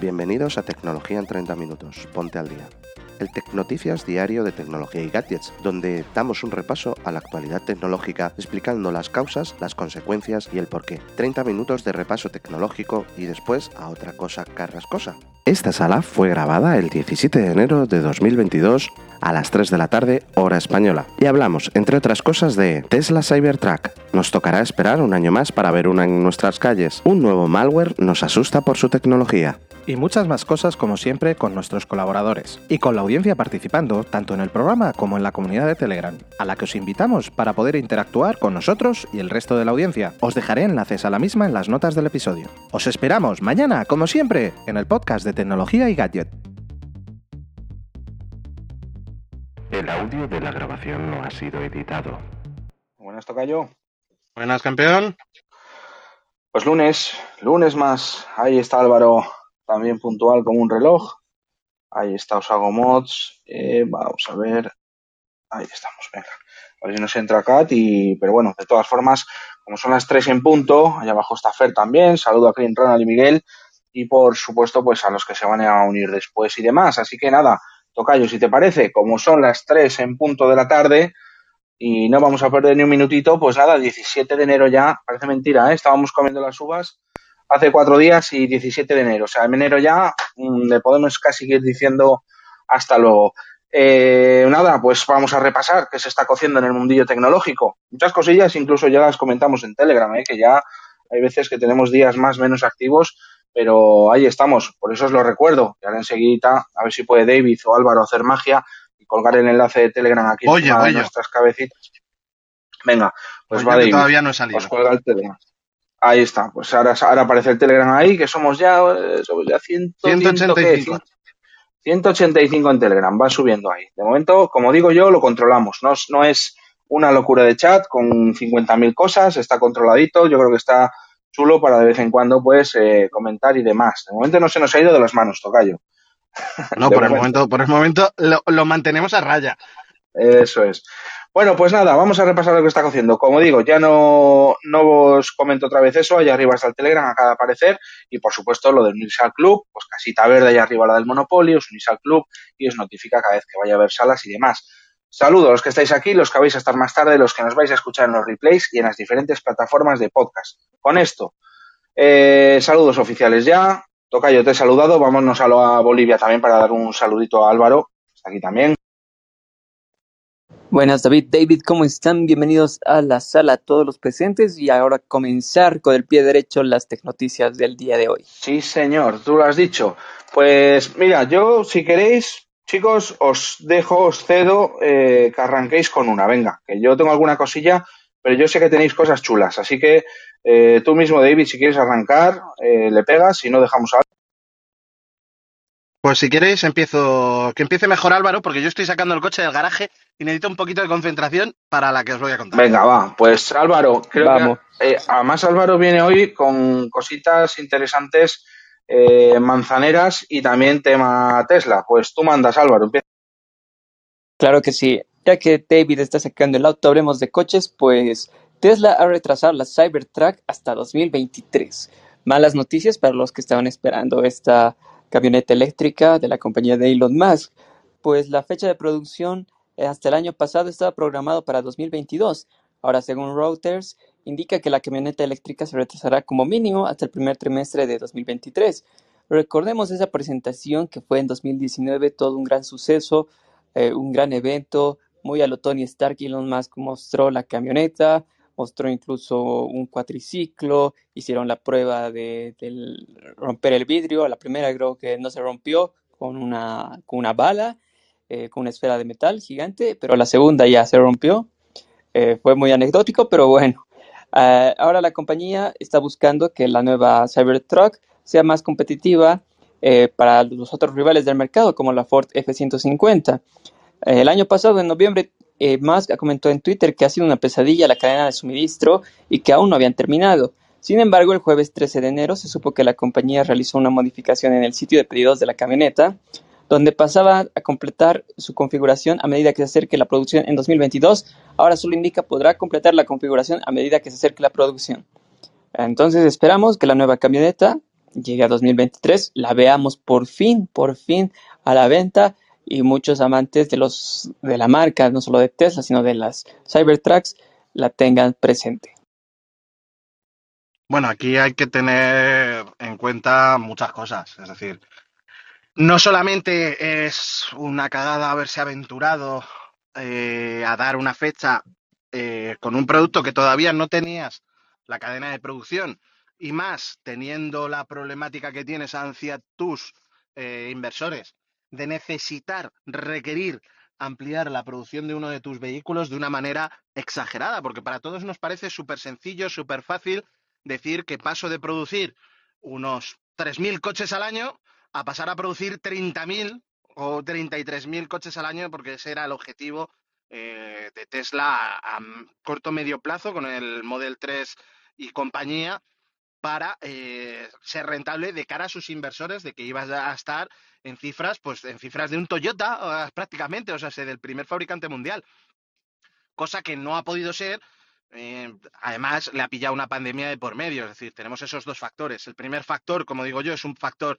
Bienvenidos a Tecnología en 30 Minutos. Ponte al día. El Tecnoticias diario de tecnología y gadgets, donde damos un repaso a la actualidad tecnológica explicando las causas, las consecuencias y el porqué. 30 minutos de repaso tecnológico y después a otra cosa carrascosa. Esta sala fue grabada el 17 de enero de 2022 a las 3 de la tarde, hora española. Y hablamos, entre otras cosas, de Tesla Cybertruck. Nos tocará esperar un año más para ver una en nuestras calles. Un nuevo malware nos asusta por su tecnología y muchas más cosas como siempre con nuestros colaboradores y con la audiencia participando tanto en el programa como en la comunidad de Telegram, a la que os invitamos para poder interactuar con nosotros y el resto de la audiencia. Os dejaré enlaces a la misma en las notas del episodio. Os esperamos mañana, como siempre, en el podcast de tecnología y gadget. El audio de la grabación no ha sido editado. Buenas, Tocayo. Buenas, campeón. Pues lunes, lunes más. Ahí está Álvaro también puntual como un reloj. Ahí está, os hago mods. Eh, vamos a ver. Ahí estamos, venga. A ver si nos entra Cat y, pero bueno, de todas formas, como son las tres en punto, allá abajo está Fer también, saludo a Clint Ronald y Miguel, y por supuesto, pues a los que se van a unir después y demás. Así que nada, Tocayo, si te parece, como son las tres en punto de la tarde, y no vamos a perder ni un minutito, pues nada, 17 de enero ya, parece mentira, ¿eh? estábamos comiendo las uvas hace cuatro días y 17 de enero. O sea, en enero ya mm, le podemos casi ir diciendo hasta luego. Eh, nada, pues vamos a repasar qué se está cociendo en el mundillo tecnológico. Muchas cosillas, incluso ya las comentamos en Telegram, ¿eh? que ya hay veces que tenemos días más menos activos, pero ahí estamos. Por eso os lo recuerdo. Y ahora enseguida, a ver si puede David o Álvaro hacer magia y colgar el enlace de Telegram aquí en nuestras cabecitas. Venga, pues, pues va David. Todavía no he salido. Os cuelga el Telegram. Ahí está, pues ahora, ahora aparece el Telegram ahí, que somos ya, eh, somos ya 185. 185 en Telegram, va subiendo ahí. De momento, como digo yo, lo controlamos. No, no es una locura de chat con 50.000 cosas, está controladito, yo creo que está chulo para de vez en cuando pues eh, comentar y demás. De momento no se nos ha ido de las manos, Tocayo. No, por el momento, por el momento lo, lo mantenemos a raya. Eso es. Bueno, pues nada, vamos a repasar lo que está haciendo. Como digo, ya no, no os comento otra vez eso, allá arriba está el Telegram, acaba de aparecer, y por supuesto lo del unirse al club, pues casita verde allá arriba la del Monopolio, os unís al club y os notifica cada vez que vaya a haber salas y demás. Saludos a los que estáis aquí, los que vais a estar más tarde, los que nos vais a escuchar en los replays y en las diferentes plataformas de podcast. Con esto, eh, saludos oficiales ya. Toca, yo te he saludado. Vámonos a, lo, a Bolivia también para dar un saludito a Álvaro, está aquí también. Buenas David, David, ¿cómo están? Bienvenidos a la sala todos los presentes y ahora comenzar con el pie derecho las tecnoticias del día de hoy. Sí, señor, tú lo has dicho. Pues mira, yo si queréis, chicos, os dejo, os cedo eh, que arranquéis con una. Venga, que yo tengo alguna cosilla, pero yo sé que tenéis cosas chulas. Así que eh, tú mismo, David, si quieres arrancar, eh, le pegas, si no dejamos a pues si queréis, empiezo. Que empiece mejor Álvaro, porque yo estoy sacando el coche del garaje y necesito un poquito de concentración para la que os voy a contar. Venga, va. Pues Álvaro, creo Vamos. que. Eh, además, Álvaro viene hoy con cositas interesantes, eh, manzaneras y también tema Tesla. Pues tú mandas, Álvaro. Empieza. Claro que sí. Ya que David está sacando el auto, hablemos de coches, pues Tesla ha retrasado la Cybertruck hasta 2023. Malas noticias para los que estaban esperando esta camioneta eléctrica de la compañía de Elon Musk, pues la fecha de producción eh, hasta el año pasado estaba programado para 2022. Ahora, según Reuters, indica que la camioneta eléctrica se retrasará como mínimo hasta el primer trimestre de 2023. Recordemos esa presentación que fue en 2019, todo un gran suceso, eh, un gran evento, muy a lo Tony Stark, Elon Musk mostró la camioneta, mostró incluso un cuatriciclo, hicieron la prueba de, romper el vidrio, la primera creo que no se rompió con una, con una bala, eh, con una esfera de metal gigante, pero la segunda ya se rompió. Eh, fue muy anecdótico, pero bueno. Uh, ahora la compañía está buscando que la nueva Cybertruck sea más competitiva eh, para los otros rivales del mercado, como la Ford F-150. el año pasado, en noviembre, eh, Musk comentó en Twitter que ha sido una pesadilla la cadena de suministro y que aún no habían terminado. Sin embargo, el jueves 13 de enero se supo que la compañía realizó una modificación en el sitio de pedidos de la camioneta, donde pasaba a completar su configuración a medida que se acerque la producción en 2022. Ahora solo indica podrá completar la configuración a medida que se acerque la producción. Entonces esperamos que la nueva camioneta llegue a 2023, la veamos por fin, por fin a la venta y muchos amantes de los de la marca, no solo de Tesla, sino de las Cybertrucks, la tengan presente. Bueno, aquí hay que tener en cuenta muchas cosas. Es decir, no solamente es una cagada haberse aventurado eh, a dar una fecha eh, con un producto que todavía no tenías la cadena de producción y más teniendo la problemática que tienes hacia tus eh, inversores de necesitar, requerir ampliar la producción de uno de tus vehículos de una manera exagerada, porque para todos nos parece súper sencillo, súper fácil decir que paso de producir unos 3.000 coches al año a pasar a producir 30.000 o 33.000 coches al año, porque ese era el objetivo eh, de Tesla a, a corto medio plazo con el Model 3 y compañía para eh, ser rentable de cara a sus inversores, de que ibas a estar en cifras, pues en cifras de un Toyota eh, prácticamente, o sea, del primer fabricante mundial, cosa que no ha podido ser. eh, además, le ha pillado una pandemia de por medio, es decir, tenemos esos dos factores. El primer factor, como digo yo, es un factor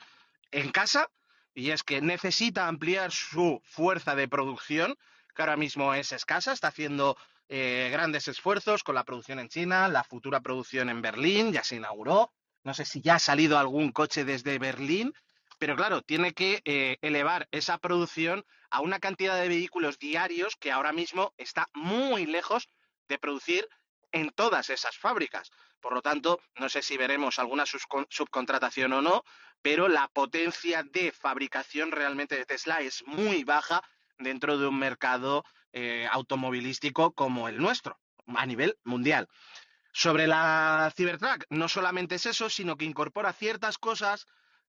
en casa y es que necesita ampliar su fuerza de producción, que ahora mismo es escasa, está haciendo eh, grandes esfuerzos con la producción en China, la futura producción en Berlín, ya se inauguró. No sé si ya ha salido algún coche desde Berlín, pero claro, tiene que eh, elevar esa producción a una cantidad de vehículos diarios que ahora mismo está muy lejos de producir en todas esas fábricas. Por lo tanto, no sé si veremos alguna subcon- subcontratación o no, pero la potencia de fabricación realmente de Tesla es muy baja dentro de un mercado eh, automovilístico como el nuestro, a nivel mundial. Sobre la Cybertruck, no solamente es eso, sino que incorpora ciertas cosas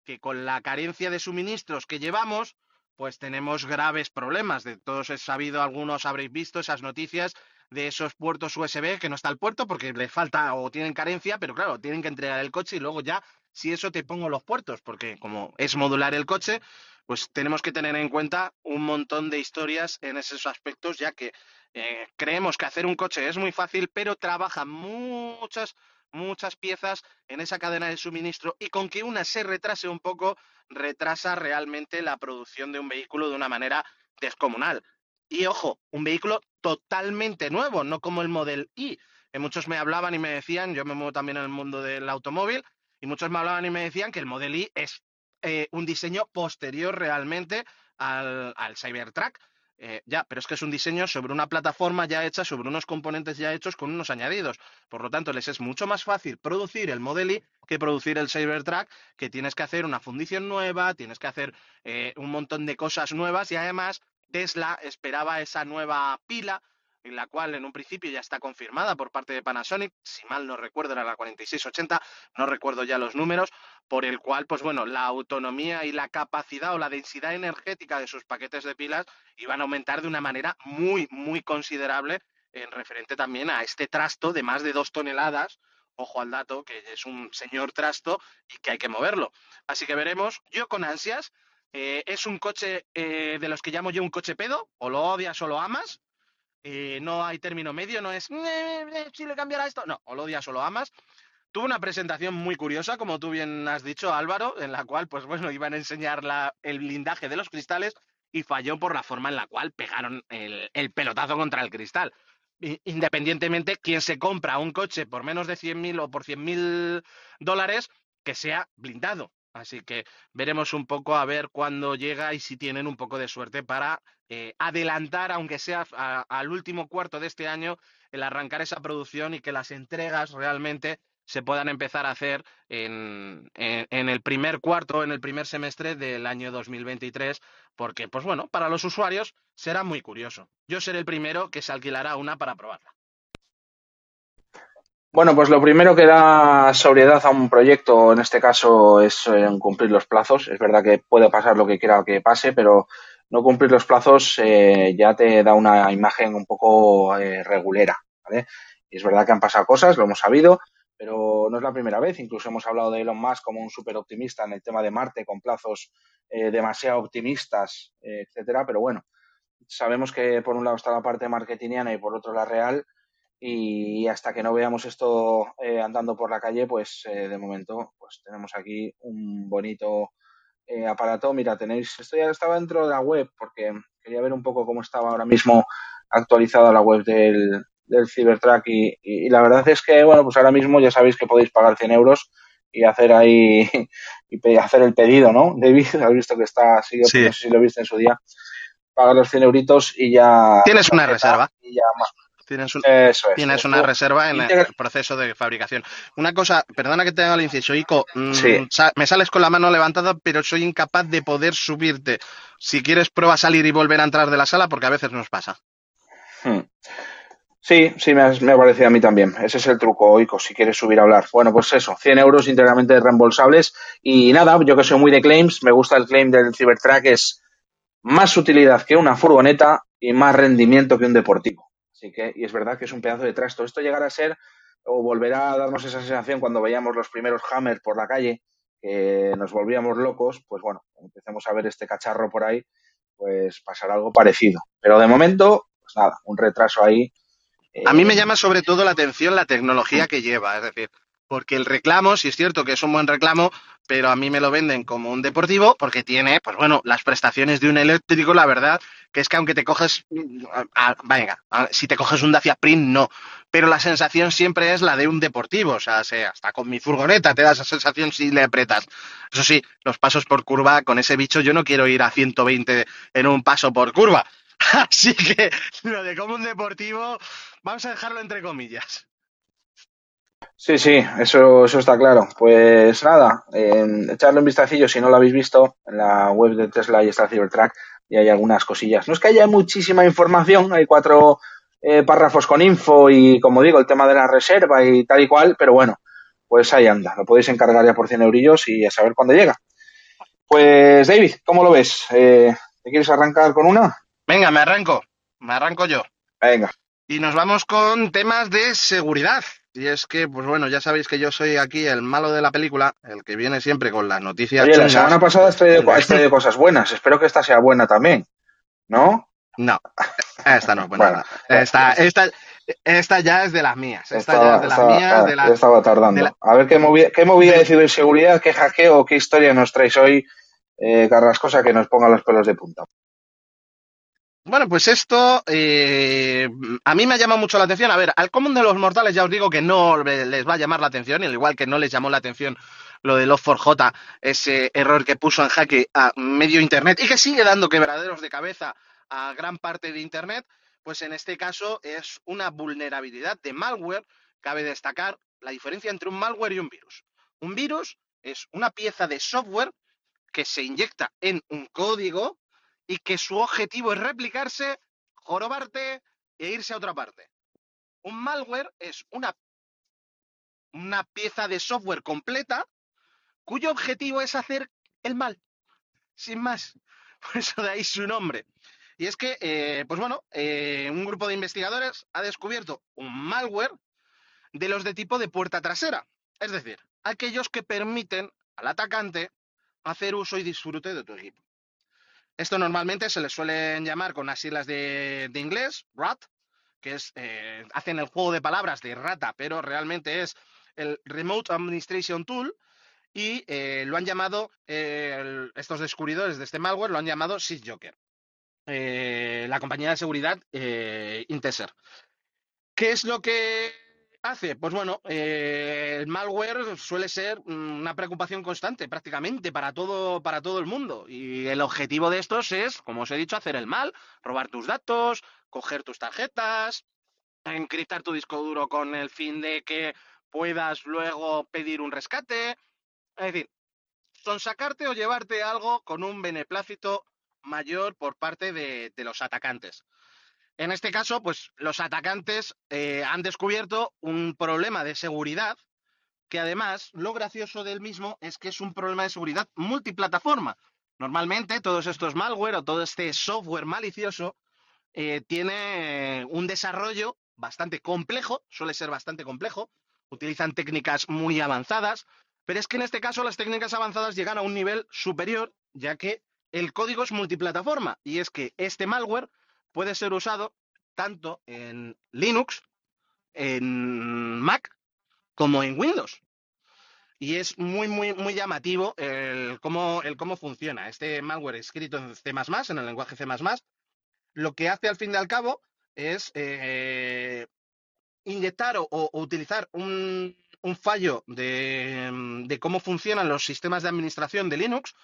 que con la carencia de suministros que llevamos, pues tenemos graves problemas. De todos es sabido, algunos habréis visto esas noticias de esos puertos USB que no está el puerto porque le falta o tienen carencia, pero claro, tienen que entregar el coche y luego ya, si eso te pongo los puertos, porque como es modular el coche, pues tenemos que tener en cuenta un montón de historias en esos aspectos, ya que eh, creemos que hacer un coche es muy fácil, pero trabaja muchas, muchas piezas en esa cadena de suministro y con que una se retrase un poco, retrasa realmente la producción de un vehículo de una manera descomunal. Y ojo, un vehículo totalmente nuevo, no como el Model I. Que muchos me hablaban y me decían, yo me muevo también en el mundo del automóvil, y muchos me hablaban y me decían que el Model I es eh, un diseño posterior realmente al, al Cybertruck. Eh, ya, pero es que es un diseño sobre una plataforma ya hecha, sobre unos componentes ya hechos con unos añadidos. Por lo tanto, les es mucho más fácil producir el Model I que producir el Cybertruck, que tienes que hacer una fundición nueva, tienes que hacer eh, un montón de cosas nuevas y además Tesla esperaba esa nueva pila, en la cual en un principio ya está confirmada por parte de Panasonic, si mal no recuerdo era la 4680, no recuerdo ya los números, por el cual, pues bueno, la autonomía y la capacidad o la densidad energética de sus paquetes de pilas iban a aumentar de una manera muy, muy considerable en referente también a este trasto de más de dos toneladas. Ojo al dato, que es un señor trasto y que hay que moverlo. Así que veremos, yo con ansias, eh, es un coche eh, de los que llamo yo un coche pedo, o lo odias o lo amas. Eh, no hay término medio, no es "Eh, eh, si le cambiará esto. No, o lo odias o lo amas. Tuvo una presentación muy curiosa, como tú bien has dicho, Álvaro, en la cual, pues bueno, iban a enseñar la- el blindaje de los cristales y falló por la forma en la cual pegaron el, el pelotazo contra el cristal. Independientemente, quien se compra un coche por menos de 100.000 o por 100.000 dólares, que sea blindado. Así que veremos un poco a ver cuándo llega y si tienen un poco de suerte para eh, adelantar, aunque sea al último cuarto de este año, el arrancar esa producción y que las entregas realmente se puedan empezar a hacer en, en- el primer cuarto, en el primer semestre del año 2023, porque, pues bueno, para los usuarios será muy curioso. Yo seré el primero que se alquilará una para probarla. Bueno, pues lo primero que da sobriedad a un proyecto, en este caso, es eh, cumplir los plazos. Es verdad que puede pasar lo que quiera que pase, pero no cumplir los plazos eh, ya te da una imagen un poco eh, regulera. Y es verdad que han pasado cosas, lo hemos sabido, pero no es la primera vez. Incluso hemos hablado de Elon Musk como un súper optimista en el tema de Marte, con plazos eh, demasiado optimistas, eh, etcétera. Pero bueno, sabemos que por un lado está la parte marketingiana y por otro la real y hasta que no veamos esto eh, andando por la calle, pues eh, de momento pues tenemos aquí un bonito aparato. Mira, tenéis, esto ya estaba dentro de la web porque quería ver un poco cómo estaba ahora mismo actualizada la web del, del Cybertruck y, y, la verdad es que, bueno, pues ahora mismo ya sabéis que podéis pagar 100 euros y hacer ahí y hacer el pedido, ¿no? David, has visto que está, sí. no sé si lo viste en su día, pagar los 100 euritos y ya... Tienes una reserva. Y ya Tienes, un, es, tienes una reserva en el proceso de fabricación. Una cosa, perdona que te haga el inciso, Ico, mm, Sí. sa- me sales con la mano levantada, pero soy incapaz de poder subirte. Si quieres, prueba a salir y volver a entrar de la sala, porque a veces nos pasa. Hmm. Sí, sí, me ha, parecido a mí también. Ese es el truco, Oico, si quieres subir a hablar. Bueno, pues eso, 100 euros íntegramente reembolsables. Y nada, yo que soy muy de claims, me gusta el claim del Cybertruck, es más utilidad que una furgoneta y más rendimiento que un deportivo. Así que, y es verdad que es un pedazo de trasto. Esto llegará a ser, o volverá a darnos esa sensación cuando veíamos los primeros Hammer por la calle, que nos volvíamos locos, pues bueno, empecemos a ver este cacharro por ahí, pues pasará algo parecido. Pero de momento, pues nada, un retraso ahí. A mí Eh, me llama sobre todo la atención la tecnología que lleva, es decir, porque el reclamo, sí es cierto que es un buen reclamo, pero a mí me lo venden como un deportivo porque tiene, pues bueno, las prestaciones de un eléctrico, la verdad, que es que aunque te coges, a- a- venga, a- si te coges un Dacia Sprint, no, pero la sensación siempre es la de un deportivo, o sea, se- hasta con mi furgoneta te da esa sensación si le apretas. Eso sí, los pasos por curva, con ese bicho yo no quiero ir a 120 en un paso por curva. Así que lo de como un deportivo, vamos a dejarlo entre comillas. Sí, sí, eso, eso está claro. Pues nada, eh, echarle un vistacillo si no lo habéis visto en la web de Tesla y está el Cybertruck y hay algunas cosillas. No es que haya muchísima información, hay cuatro eh, párrafos con info y como digo, el tema de la reserva y tal y cual, pero bueno, pues ahí anda. Lo podéis encargar ya por 100 eurillos y a saber cuándo llega. Pues David, ¿cómo lo ves? Eh, ¿Te quieres arrancar con una? Venga, me arranco, me arranco yo. Venga. Y nos vamos con temas de seguridad. Y es que, pues bueno, ya sabéis que yo soy aquí el malo de la película, el que viene siempre con las noticias Oye, la semana pasada has traído, has traído cosas buenas. Espero que esta sea buena también. ¿No? No, esta no es buena. Bueno, esta, esta, esta ya es de las mías. Esta ya Estaba, es de las estaba- mías, de la- ya estaba tardando. de la- A ver qué movida, qué movida de ciberseguridad, qué hackeo, qué historia nos traéis hoy, eh, Carrascosa, que nos ponga los pelos de punta. Bueno, pues esto eh, a mí me ha llamado mucho la atención. A ver, al común de los mortales ya os digo que no le- les va a llamar la atención, al igual que no les llamó la atención lo de Log4j, ese error que puso en jaque a medio Internet y que sigue dando quebraderos de cabeza a gran parte de Internet, pues en este caso es una vulnerabilidad de malware. Cabe destacar la diferencia entre un malware y un virus. Un virus es una pieza de software que se inyecta en un código y que su objetivo es replicarse, jorobarte e irse a otra parte. Un malware es una, una pieza de software completa cuyo objetivo es hacer el mal, sin más. Por eso de ahí su nombre. Y es que, eh, pues bueno, eh, un grupo de investigadores ha descubierto un malware de los de tipo de puerta trasera. Es decir, aquellos que permiten al atacante hacer uso y disfrute de tu equipo. Esto normalmente se les suelen llamar con las siglas de, de inglés, RAT, que es, eh, hacen el juego de palabras de rata, pero realmente es el Remote Administration Tool, y eh, lo han llamado, eh, estos descubridores de este malware lo han llamado SysJoker, eh, la compañía de seguridad Inteser. ¿Qué es lo que hace? Pues bueno, eh, el malware suele ser mm, una preocupación constante prácticamente para todo, para todo el mundo. Y el objetivo de estos es, como os he dicho, hacer el mal, robar tus datos, coger tus tarjetas, encriptar tu disco duro con el fin de que puedas luego pedir un rescate. Es decir, son sacarte o llevarte algo con un beneplácito mayor por parte de, de los atacantes. En este caso, pues los atacantes eh, han descubierto un problema de seguridad que además lo gracioso del mismo es que es un problema de seguridad multiplataforma. Normalmente todos estos malware o todo este software malicioso eh, tiene un desarrollo bastante complejo, suele ser bastante complejo, utilizan técnicas muy avanzadas, pero es que en este caso las técnicas avanzadas llegan a un nivel superior, ya que el código es multiplataforma y es que este malware puede ser usado tanto en Linux, en Mac como en Windows. Y es muy, muy, muy llamativo el cómo, el cómo funciona. Este malware escrito en C, en el lenguaje C, lo que hace al fin y al cabo es eh, inyectar o, utilizar un, fallo de, de, cómo funcionan los sistemas de administración de Linux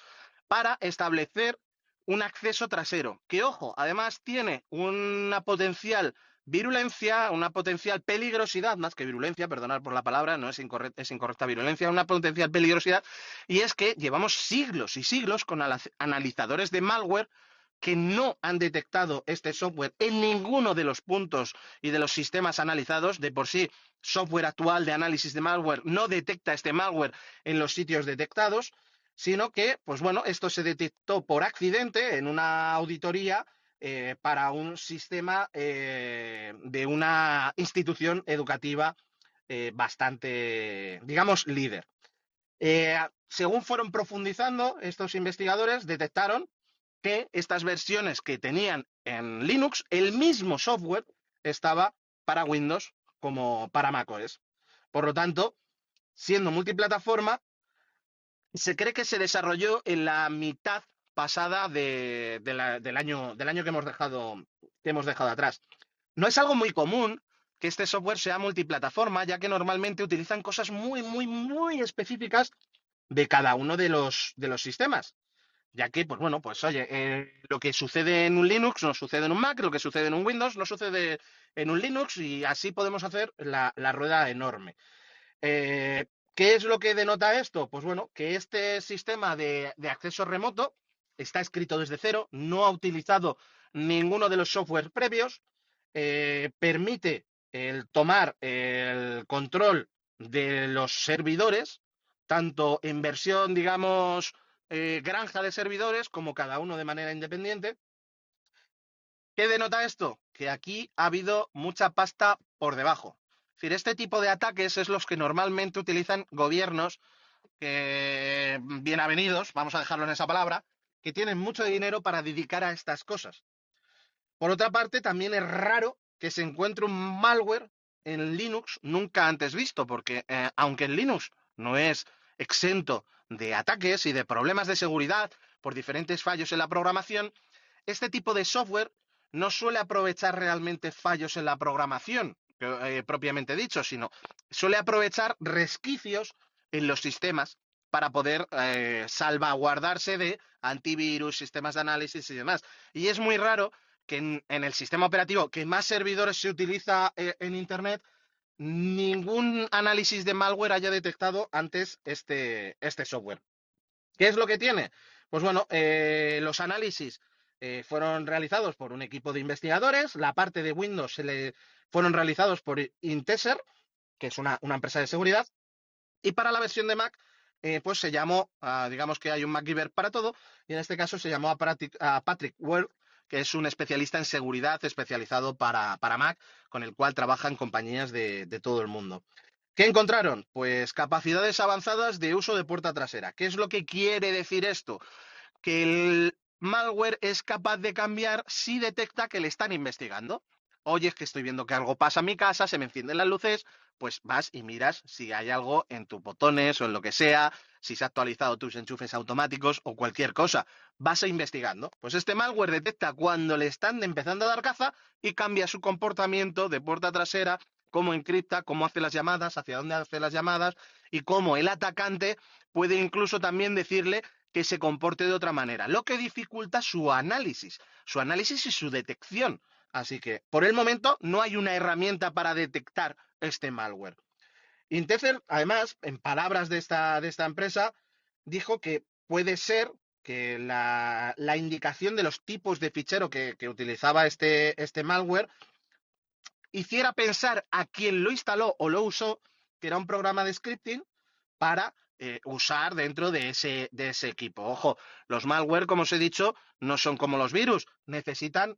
para establecer un acceso trasero, que ojo, además tiene una potencial virulencia, una potencial peligrosidad, más que virulencia, perdonar por la palabra, no es incorrecta, es incorrecta virulencia, una potencial peligrosidad, y es que llevamos siglos y siglos con analizadores de malware que no han detectado este software en ninguno de los puntos y de los sistemas analizados. De por sí, software actual de análisis de malware no detecta este malware en los sitios detectados sino que, pues bueno, esto se detectó por accidente en una auditoría eh, para un sistema eh, de una institución educativa eh, bastante, digamos, líder. según fueron profundizando, estos investigadores detectaron que estas versiones que tenían en Linux, el mismo software estaba para Windows como para macOS. Por lo tanto, siendo multiplataforma, se cree que se desarrolló en la mitad pasada del, año, que hemos dejado, que hemos dejado atrás. No es algo muy común que este software sea multiplataforma, ya que normalmente utilizan cosas muy, muy, muy específicas de cada uno de los, de los sistemas. Ya que, pues bueno, pues oye, eh, lo que sucede en un Linux no sucede en un Mac, lo que sucede en un Windows no sucede en un Linux y así podemos hacer la, rueda enorme. Eh, ¿Qué es lo que denota esto? Pues bueno, que este sistema de, acceso remoto está escrito desde cero, no ha utilizado ninguno de los softwares previos, eh, permite el tomar el control de los servidores, tanto en versión, digamos, eh, granja de servidores, como cada uno de manera independiente. ¿Qué denota esto? Que aquí ha habido mucha pasta por debajo decir, este tipo de ataques es los que normalmente utilizan gobiernos que, avenidos, vamos a dejarlo en esa palabra, que tienen mucho dinero para dedicar a estas cosas. Por otra parte, también es raro que se encuentre un malware en Linux nunca antes visto, porque eh, aunque en Linux no es exento de ataques y de problemas de seguridad por diferentes fallos en la programación, este tipo de software no suele aprovechar realmente fallos en la programación, eh, propiamente dicho, sino suele aprovechar resquicios en los sistemas para poder eh, salvaguardarse de antivirus, sistemas de análisis y demás. Y es muy raro que en, el sistema operativo que más servidores se utiliza eh, en Internet, ningún análisis de malware haya detectado antes este, este software. ¿Qué es lo que tiene? Pues bueno, los análisis fueron realizados por un equipo de investigadores, la parte de Windows se le fueron realizados por Inteser, que es una, empresa de seguridad, y para la versión de Mac, eh, pues se llamó, ah, digamos que hay un MacGyver para todo, y en este caso se llamó a Patrick, Patrick que es un especialista en seguridad especializado para, Mac, con el cual trabaja en compañías de, de todo el mundo. ¿Qué encontraron? Pues capacidades avanzadas de uso de puerta trasera. ¿Qué es lo que quiere decir esto? Que el malware es capaz de cambiar si detecta que le están investigando oye, es que estoy viendo que algo pasa en mi casa, se me encienden las luces, pues vas y miras si hay algo en tus botones o en lo que sea, si se ha actualizado tus enchufes automáticos o cualquier cosa. Vas investigando. Pues este malware detecta cuando le están empezando a dar caza y cambia su comportamiento de puerta trasera, cómo encripta, cómo hace las llamadas, hacia dónde hace las llamadas y cómo el atacante puede incluso también decirle que se comporte de otra manera, lo que dificulta su análisis, su análisis y su detección. Así que, por el momento, no hay una herramienta para detectar este malware. Intecer, además, en palabras de esta, de esta empresa, dijo que puede ser que la, indicación de los tipos de fichero que, utilizaba este, este, malware hiciera pensar a quien lo instaló o lo usó que era un programa de scripting para eh, usar dentro de ese, de ese equipo. Ojo, los malware, como os he dicho, no son como los virus, necesitan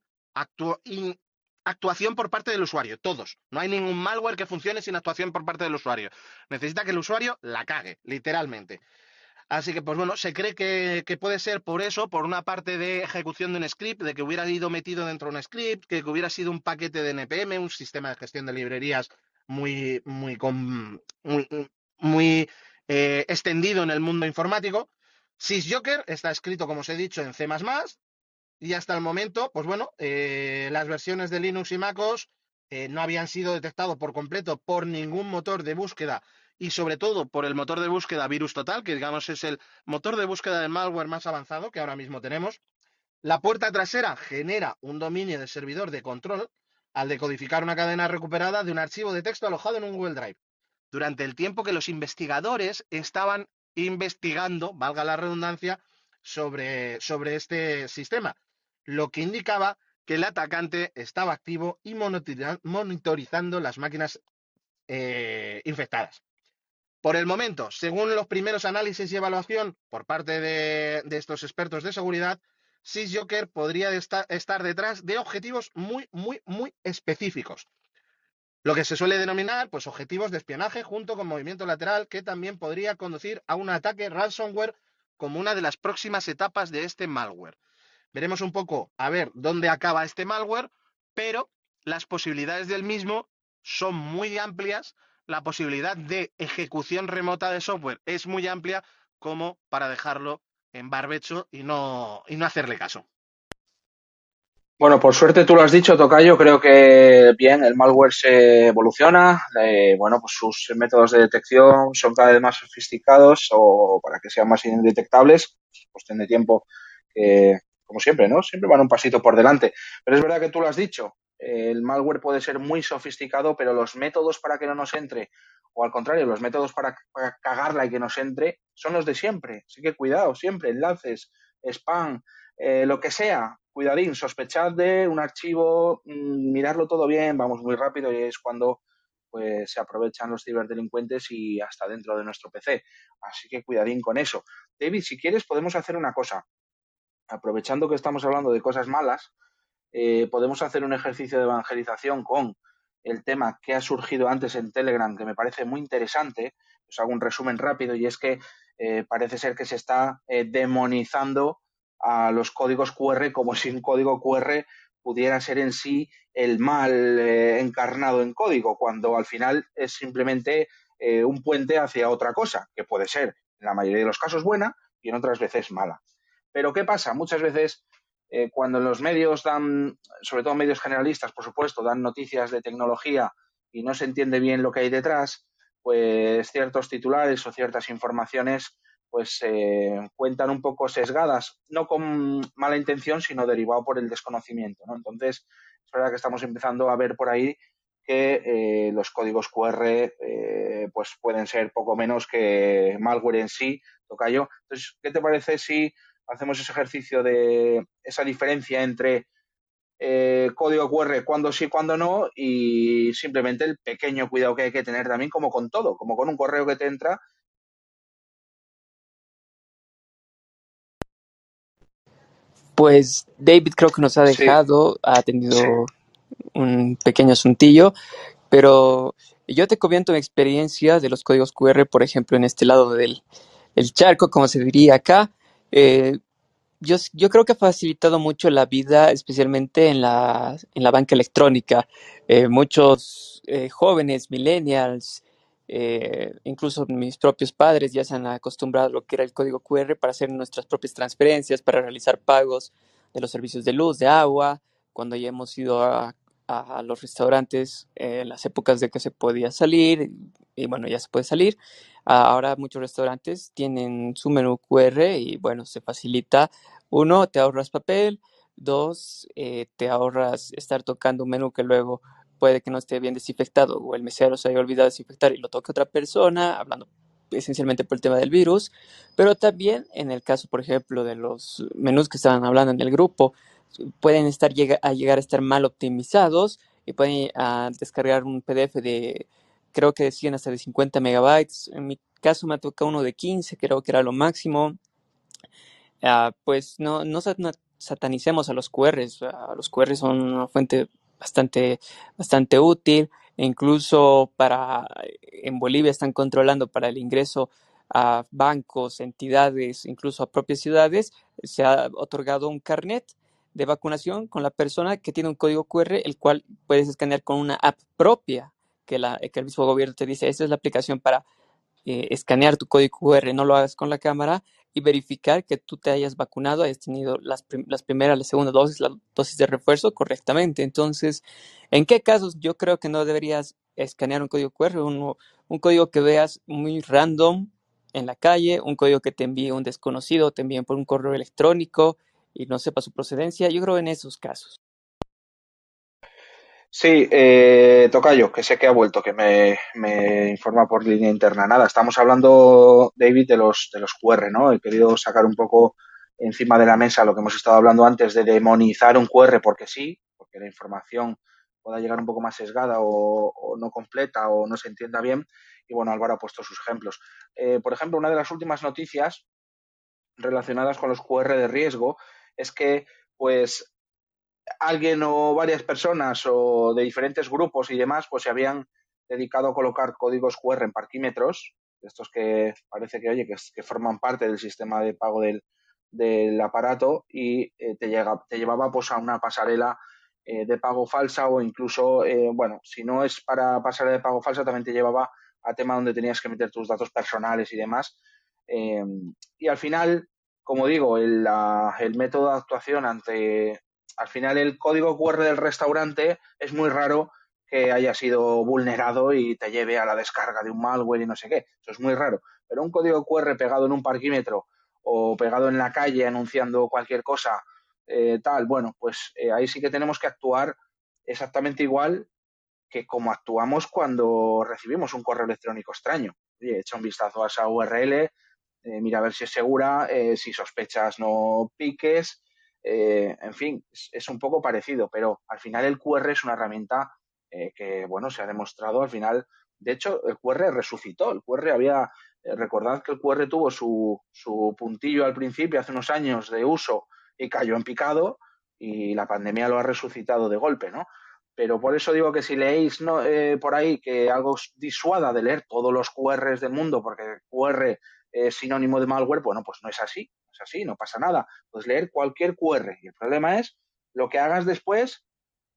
actuación por parte del usuario, todos. No hay ningún malware que funcione sin actuación por parte del usuario. Necesita que el usuario la cague, literalmente. Así que, pues bueno, se cree que, puede ser por eso, por una parte de ejecución de un script, de que hubiera ido metido dentro de un script, que hubiera sido un paquete de NPM, un sistema de gestión de librerías muy, muy, muy eh, extendido en el mundo informático. SysJoker está escrito, como os he dicho, en C++, y hasta el momento, pues bueno, eh, las versiones de Linux y MacOS eh, no habían sido detectados por completo por ningún motor de búsqueda y sobre todo por el motor de búsqueda Virus Total, que digamos es el motor de búsqueda de malware más avanzado que ahora mismo tenemos. La puerta trasera genera un dominio de servidor de control al decodificar una cadena recuperada de un archivo de texto alojado en un Google Drive. Durante el tiempo que los investigadores estaban investigando, valga la redundancia, sobre, sobre este sistema lo que indicaba que el atacante estaba activo y monitorizando las máquinas eh, infectadas. Por el momento, según los primeros análisis y evaluación por parte de, estos expertos de seguridad, SysJoker podría estar, estar detrás de objetivos muy, muy, muy específicos. Lo que se suele denominar pues, objetivos de espionaje junto con movimiento lateral que también podría conducir a un ataque ransomware como una de las próximas etapas de este malware. Veremos un poco a ver dónde acaba este malware, pero las posibilidades del mismo son muy amplias. La posibilidad de ejecución remota de software es muy amplia como para dejarlo en barbecho y no, y no hacerle caso. Bueno, por suerte tú lo has dicho, Tocayo. Creo que bien, el malware se evoluciona. Eh, bueno, pues sus métodos de detección son cada vez más sofisticados o para que sean más indetectables. Cuestión de tiempo que, como siempre, ¿no? Siempre van un pasito por delante. Pero es verdad que tú lo has dicho, el malware puede ser muy sofisticado, pero los métodos para que no nos entre, o al contrario, los métodos para, cagarla y que nos entre, son los de siempre. Así que cuidado, siempre, enlaces, spam, eh, lo que sea, cuidadín, sospechad de un archivo, mm, mirarlo todo bien, vamos muy rápido y es cuando pues se aprovechan los ciberdelincuentes y hasta dentro de nuestro PC. Así que cuidadín con eso. David, si quieres podemos hacer una cosa aprovechando que estamos hablando de cosas malas, eh, podemos hacer un ejercicio de evangelización con el tema que ha surgido antes en Telegram, que me parece muy interesante. Os hago un resumen rápido y es que eh, parece ser que se está eh, demonizando a los códigos QR como si un código QR pudiera ser en sí el mal encarnado en código, cuando al final es simplemente un puente hacia otra cosa, que puede ser en la mayoría de los casos buena y en otras veces mala. Pero ¿qué pasa? Muchas veces eh, cuando los medios dan, sobre todo medios generalistas, por supuesto, dan noticias de tecnología y no se entiende bien lo que hay detrás, pues ciertos titulares o ciertas informaciones pues eh, cuentan un poco sesgadas, no con mala intención, sino derivado por el desconocimiento. ¿no? Entonces, es verdad que estamos empezando a ver por ahí que eh, los códigos QR pues pueden ser poco menos que malware en sí, tocayo. Entonces, ¿qué te parece si hacemos ese ejercicio de esa diferencia entre eh, código QR cuando sí, cuando no, y simplemente el pequeño cuidado que hay que tener también, como con todo, como con un correo que te entra. Pues David creo que nos ha dejado, ha tenido un pequeño asuntillo, pero yo te comento mi experiencia de los códigos QR, por ejemplo, en este lado del el charco, como se diría acá. Eh, yo, yo creo que ha facilitado mucho la vida, especialmente en la, en la banca electrónica. Eh, muchos eh, jóvenes, millennials, incluso mis propios padres ya se han acostumbrado a lo que era el código QR para hacer nuestras propias transferencias, para realizar pagos de los servicios de luz, de agua, cuando ya hemos ido a, los restaurantes en las épocas de que se podía salir, y bueno, ya se puede salir. Ahora muchos restaurantes tienen su menú QR y bueno, se facilita. Uno, te ahorras papel. Dos, eh, te ahorras estar tocando un menú que luego puede que no esté bien desinfectado o el mesero se haya olvidado de desinfectar y lo toque otra persona, hablando esencialmente por el tema del virus, pero también en el caso, por ejemplo, de los menús que estaban hablando en el grupo, pueden estar a llegar a estar mal optimizados y pueden ah, descargar un PDF de creo que decían hasta de 50 megabytes. En mi caso me toca uno de 15, creo que era lo máximo. Ah, pues no, no satanicemos a los QRs. los QRs son una fuente bastante, bastante útil. E incluso para en Bolivia están controlando para el ingreso a bancos, entidades, incluso a propias ciudades, se ha otorgado un carnet de vacunación con la persona que tiene un código QR, el cual puedes escanear con una app propia que, la, que el mismo gobierno te dice, esta es la aplicación para eh, escanear tu código QR, no lo hagas con la cámara y verificar que tú te hayas vacunado, hayas tenido las, las primeras, la segunda dosis, la dosis de refuerzo correctamente. Entonces, ¿en qué casos yo creo que no deberías escanear un código QR? Un, un código que veas muy random en la calle, un código que te envíe un desconocido, te envíen por un correo electrónico y no sepa su procedencia. Yo creo en esos casos. Sí, eh, Tocayo, que sé que ha vuelto, que me, me, informa por línea interna. Nada, estamos hablando, David, de los, de los QR, ¿no? He querido sacar un poco encima de la mesa lo que hemos estado hablando antes de demonizar un QR porque sí, porque la información pueda llegar un poco más sesgada o, o no completa o no se entienda bien. Y bueno, Álvaro ha puesto sus ejemplos. Eh, por ejemplo, una de las últimas noticias relacionadas con los QR de riesgo es que, pues, alguien o varias personas o de diferentes grupos y demás, pues se habían dedicado a colocar códigos QR en parquímetros, estos que parece que, oye, que, que forman parte del sistema de pago del, del aparato y eh, te, llega, te llevaba pues a una pasarela eh, de pago falsa o incluso, eh, bueno, si no es para pasarela de pago falsa, también te llevaba a tema donde tenías que meter tus datos personales y demás. y al final, como digo, el, método de actuación ante, al final el código QR del restaurante es muy raro que haya sido vulnerado y te lleve a la descarga de un malware y no sé qué. Eso es muy raro. Pero un código QR pegado en un parquímetro o pegado en la calle anunciando cualquier cosa, eh, tal, bueno, pues eh, ahí sí que tenemos que actuar exactamente igual que como actuamos cuando recibimos un correo electrónico extraño. Oye, echa un vistazo a esa URL, eh, mira a ver si es segura, eh, si sospechas no piques, eh, en fin, es, un poco parecido, pero al final el QR es una herramienta eh, que, bueno, se ha demostrado al final. De hecho, el QR resucitó. El QR había, eh, recordad que el QR tuvo su, su puntillo al principio, hace unos años de uso, y cayó en picado, y la pandemia lo ha resucitado de golpe, ¿no? Pero por eso digo que si leéis ¿no? por ahí que algo disuada de leer todos los QRs del mundo, porque QR es sinónimo de malware, bueno, pues no es así es así, no pasa nada. Puedes leer cualquier QR y el problema es lo que hagas después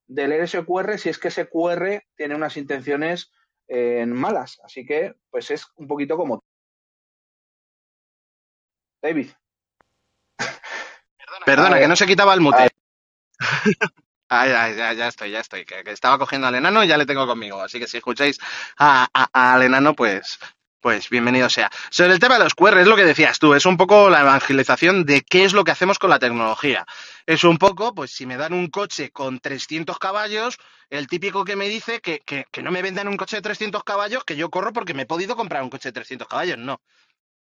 de leer ese QR si es que ese QR tiene unas intenciones eh, malas. Así que, pues es un poquito como. David. Perdona, Perdona que no se quitaba el mute. Ah, ya, ya, ya, estoy, ya estoy. Que, que, estaba cogiendo al enano y ya le tengo conmigo. Así que si escucháis a, a, al enano, pues, pues bienvenido sea. Sobre el tema de los QR, es lo que decías tú, es un poco la evangelización de qué es lo que hacemos con la tecnología. Es un poco, pues si me dan un coche con 300 caballos, el típico que me dice que, que, que no me vendan un coche de 300 caballos, que yo corro porque me he podido comprar un coche de 300 caballos. No,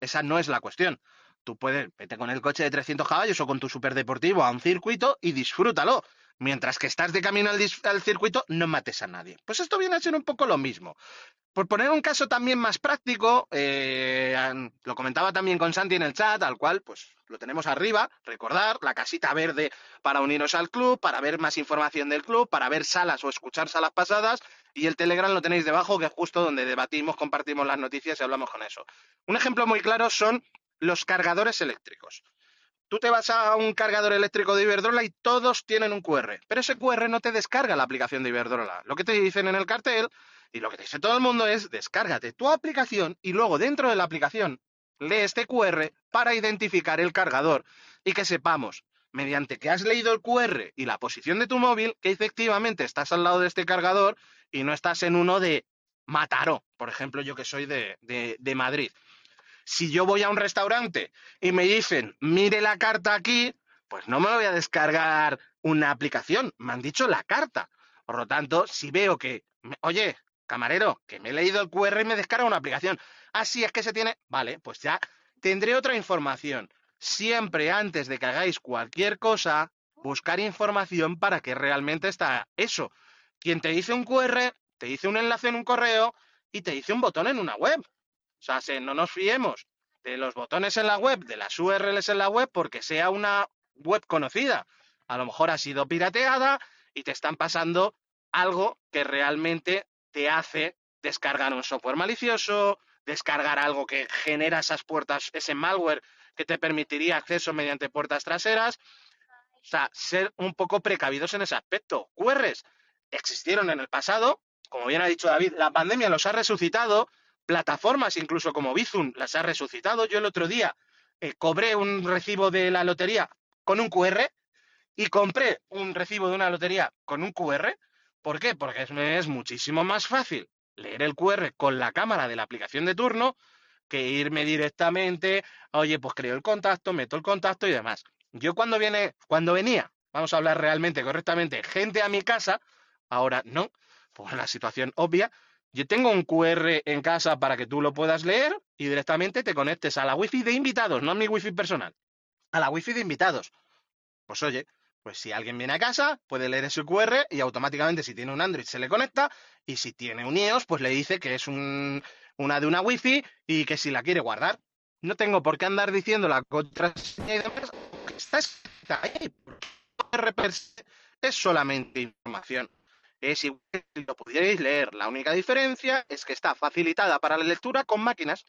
esa no es la cuestión. Tú puedes, vete con el coche de 300 caballos o con tu superdeportivo a un circuito y disfrútalo. Mientras que estás de camino al, al, circuito, no mates a nadie. Pues esto viene a ser un poco lo mismo. Por poner un caso también más práctico, eh, lo comentaba también con Santi en el chat, al cual pues lo tenemos arriba, recordar, la casita verde para uniros al club, para ver más información del club, para ver salas o escuchar salas pasadas, y el Telegram lo tenéis debajo, que es justo donde debatimos, compartimos las noticias y hablamos con eso. Un ejemplo muy claro son los cargadores eléctricos. Tú te vas a un cargador eléctrico de Iberdrola y todos tienen un QR, pero ese QR no te descarga la aplicación de Iberdrola. Lo que te dicen en el cartel y lo que te dice todo el mundo es descárgate tu aplicación y luego dentro de la aplicación lee este QR para identificar el cargador y que sepamos, mediante que has leído el QR y la posición de tu móvil, que efectivamente estás al lado de este cargador y no estás en uno de Mataró, por ejemplo, yo que soy de, de, de Madrid si yo voy a un restaurante y me dicen, mire la carta aquí, pues no me voy a descargar una aplicación, me han dicho la carta. Por lo tanto, si veo que, oye, camarero, que me he leído el QR y me descarga una aplicación. Así es que se tiene, vale, pues ya tendré otra información. Siempre antes de que hagáis cualquier cosa, buscar información para que realmente está eso. Quien te dice un QR, te dice un enlace en un correo y te dice un botón en una web. O sea, se, no nos fiemos de los botones en la web, de las URLs en la web, porque sea una web conocida. A lo mejor ha sido pirateada y te están pasando algo que realmente te hace descargar un software malicioso, descargar algo que genera esas puertas, ese malware que te permitiría acceso mediante puertas traseras. O sea, ser un poco precavidos en ese aspecto. QRs existieron en el pasado, como bien ha dicho David, la pandemia los ha resucitado, plataformas incluso como Bizum las ha resucitado. Yo el otro día eh, cobré un recibo de la lotería con un QR y compré un recibo de una lotería con un QR. ¿Por qué? Porque es, muchísimo más fácil leer el QR con la cámara de la aplicación de turno que irme directamente, oye, pues creo el contacto, meto el contacto y demás. Yo cuando viene, cuando venía, vamos a hablar realmente, correctamente, gente a mi casa, ahora no, por la situación obvia, yo tengo un QR en casa para que tú lo puedas leer y directamente te conectes a la wifi de invitados, no a mi wifi personal, a la wifi de invitados. Pues oye, pues si alguien viene a casa, puede leer ese QR y automáticamente si tiene un Android se le conecta y si tiene un iOS, pues le dice que es un, una de una wifi y que si la quiere guardar. No tengo por qué andar diciendo la contraseña y demás, está escrita ahí. Es solamente información. Es igual que lo pudierais leer. La única diferencia es que está facilitada para la lectura con máquinas.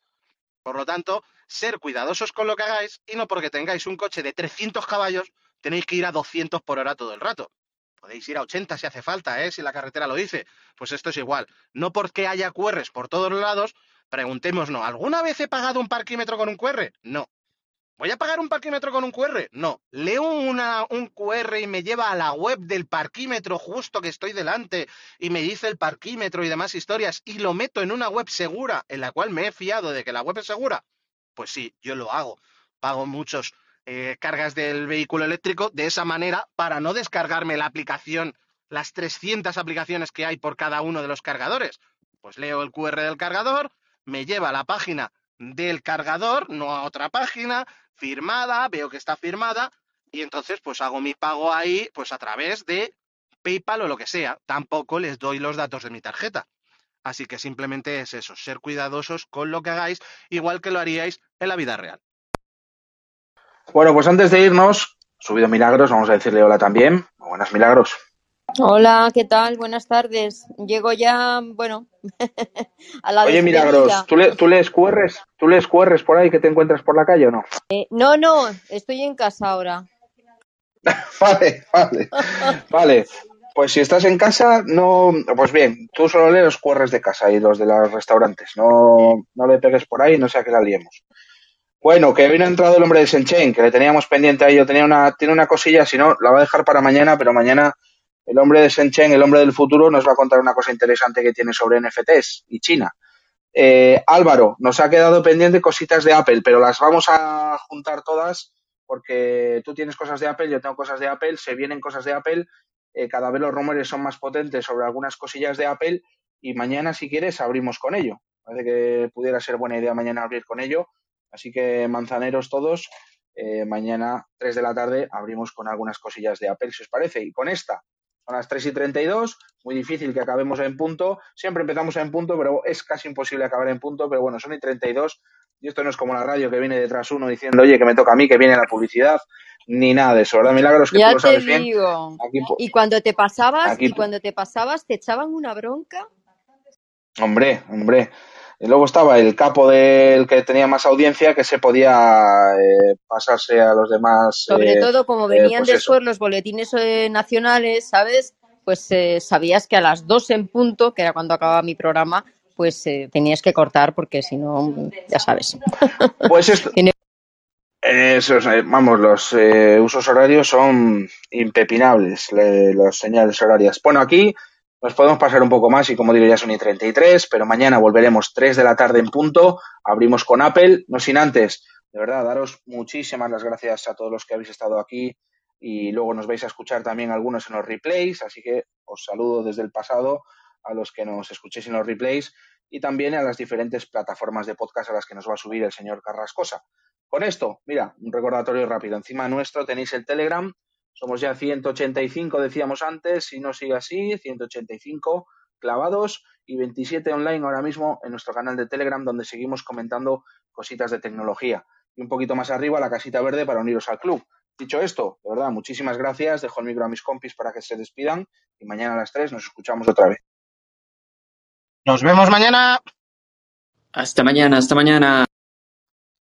Por lo tanto, ser cuidadosos con lo que hagáis y no porque tengáis un coche de 300 caballos tenéis que ir a 200 por hora todo el rato. Podéis ir a 80 si hace falta, ¿eh? si la carretera lo dice. Pues esto es igual. No porque haya QRs por todos lados, preguntémonos, ¿alguna vez he pagado un parquímetro con un QR? No. ¿Voy a pagar un parquímetro con un QR? No. Leo un QR y me lleva a la web del parquímetro justo que estoy delante y me dice el parquímetro y demás historias y lo meto en una web segura en la cual me he fiado de que la web es segura. Pues sí, yo lo hago. Pago muchos eh, cargas del vehículo eléctrico de esa manera para no descargarme la aplicación, las 300 aplicaciones que hay por cada uno de los cargadores. Pues leo el QR del cargador, me lleva a la página del cargador, no a otra página, firmada, veo que está firmada y entonces pues hago mi pago ahí pues a través de PayPal o lo que sea. Tampoco les doy los datos de mi tarjeta. Así que simplemente es eso, ser cuidadosos con lo que hagáis, igual que lo haríais en la vida real. Bueno, pues antes de irnos, subido Milagros, vamos a decirle hola también. Buenas Milagros. Hola, ¿qué tal? Buenas tardes. Llego ya, bueno, a la Oye, Milagros, ¿tú, le, ¿tú, lees QRs? ¿Tú lees QRs por ahí que te encuentras por la calle o no? Eh, no, no, estoy en casa ahora. vale, vale, vale. Pues si estás en casa, no, pues bien, tú solo lees los QRs de casa y los de los restaurantes. No, no le pegues por ahí, no sea que la liemos. Bueno, que ha entrado el hombre de Senchen, que le teníamos pendiente ahí. Yo tenía una, tiene una cosilla, si no, la va a dejar para mañana, pero mañana el hombre de Senchen, el hombre del futuro, nos va a contar una cosa interesante que tiene sobre NFTs y China. Eh, Álvaro, nos ha quedado pendiente cositas de Apple, pero las vamos a juntar todas porque tú tienes cosas de Apple, yo tengo cosas de Apple, se vienen cosas de Apple, eh, cada vez los rumores son más potentes sobre algunas cosillas de Apple y mañana, si quieres, abrimos con ello. Parece que pudiera ser buena idea mañana abrir con ello Así que manzaneros todos, eh, mañana 3 de la tarde abrimos con algunas cosillas de Apple, si os parece. Y con esta, son las 3 y 32, muy difícil que acabemos en punto. Siempre empezamos en punto, pero es casi imposible acabar en punto. Pero bueno, son y 32. Y esto no es como la radio que viene detrás uno diciendo, oye, que me toca a mí, que viene la publicidad, ni nada de eso, ¿verdad? Milagros que ya tú sabes bien. y cuando te pasabas, y cuando te pasabas, te echaban una bronca. Hombre, hombre. Y luego estaba el capo del que tenía más audiencia que se podía eh, pasarse a los demás. Sobre eh, todo, como eh, venían pues después los boletines nacionales, ¿sabes? Pues sabías que a las dos en punto, que era cuando acababa mi programa, pues tenías que cortar porque si no, ya sabes. Pues esto. vamos, los usos horarios son impepinables, las señales horarias. Bueno, aquí nos podemos pasar un poco más y como digo ya son y 33, pero mañana volveremos 3 de la tarde en punto, abrimos con Apple, no sin antes, de verdad, daros muchísimas las gracias a todos los que habéis estado aquí y luego nos vais a escuchar también algunos en los replays, así que os saludo desde el pasado a los que nos escuchéis en los replays y también a las diferentes plataformas de podcast a las que nos va a subir el señor Carrascosa. Con esto, mira, un recordatorio rápido. Encima nuestro tenéis el Telegram, somos ya 185, decíamos antes, si no sigue así, 185 clavados y 27 online ahora mismo en nuestro canal de Telegram donde seguimos comentando cositas de tecnología. Y un poquito más arriba la casita verde para uniros al club. Dicho esto, de verdad, muchísimas gracias. Dejo el micro a mis compis para que se despidan y mañana a las 3 nos escuchamos otra vez. Nos vemos mañana. Hasta mañana, hasta mañana.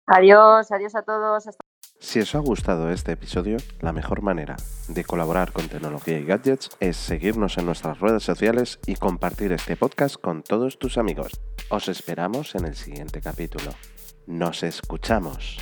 Adiós, adiós a todos. Hasta Si os ha gustado este episodio, la mejor manera de colaborar con tecnología y gadgets es seguirnos en nuestras redes sociales y compartir este podcast con todos tus amigos. Os esperamos en el siguiente capítulo. Nos escuchamos.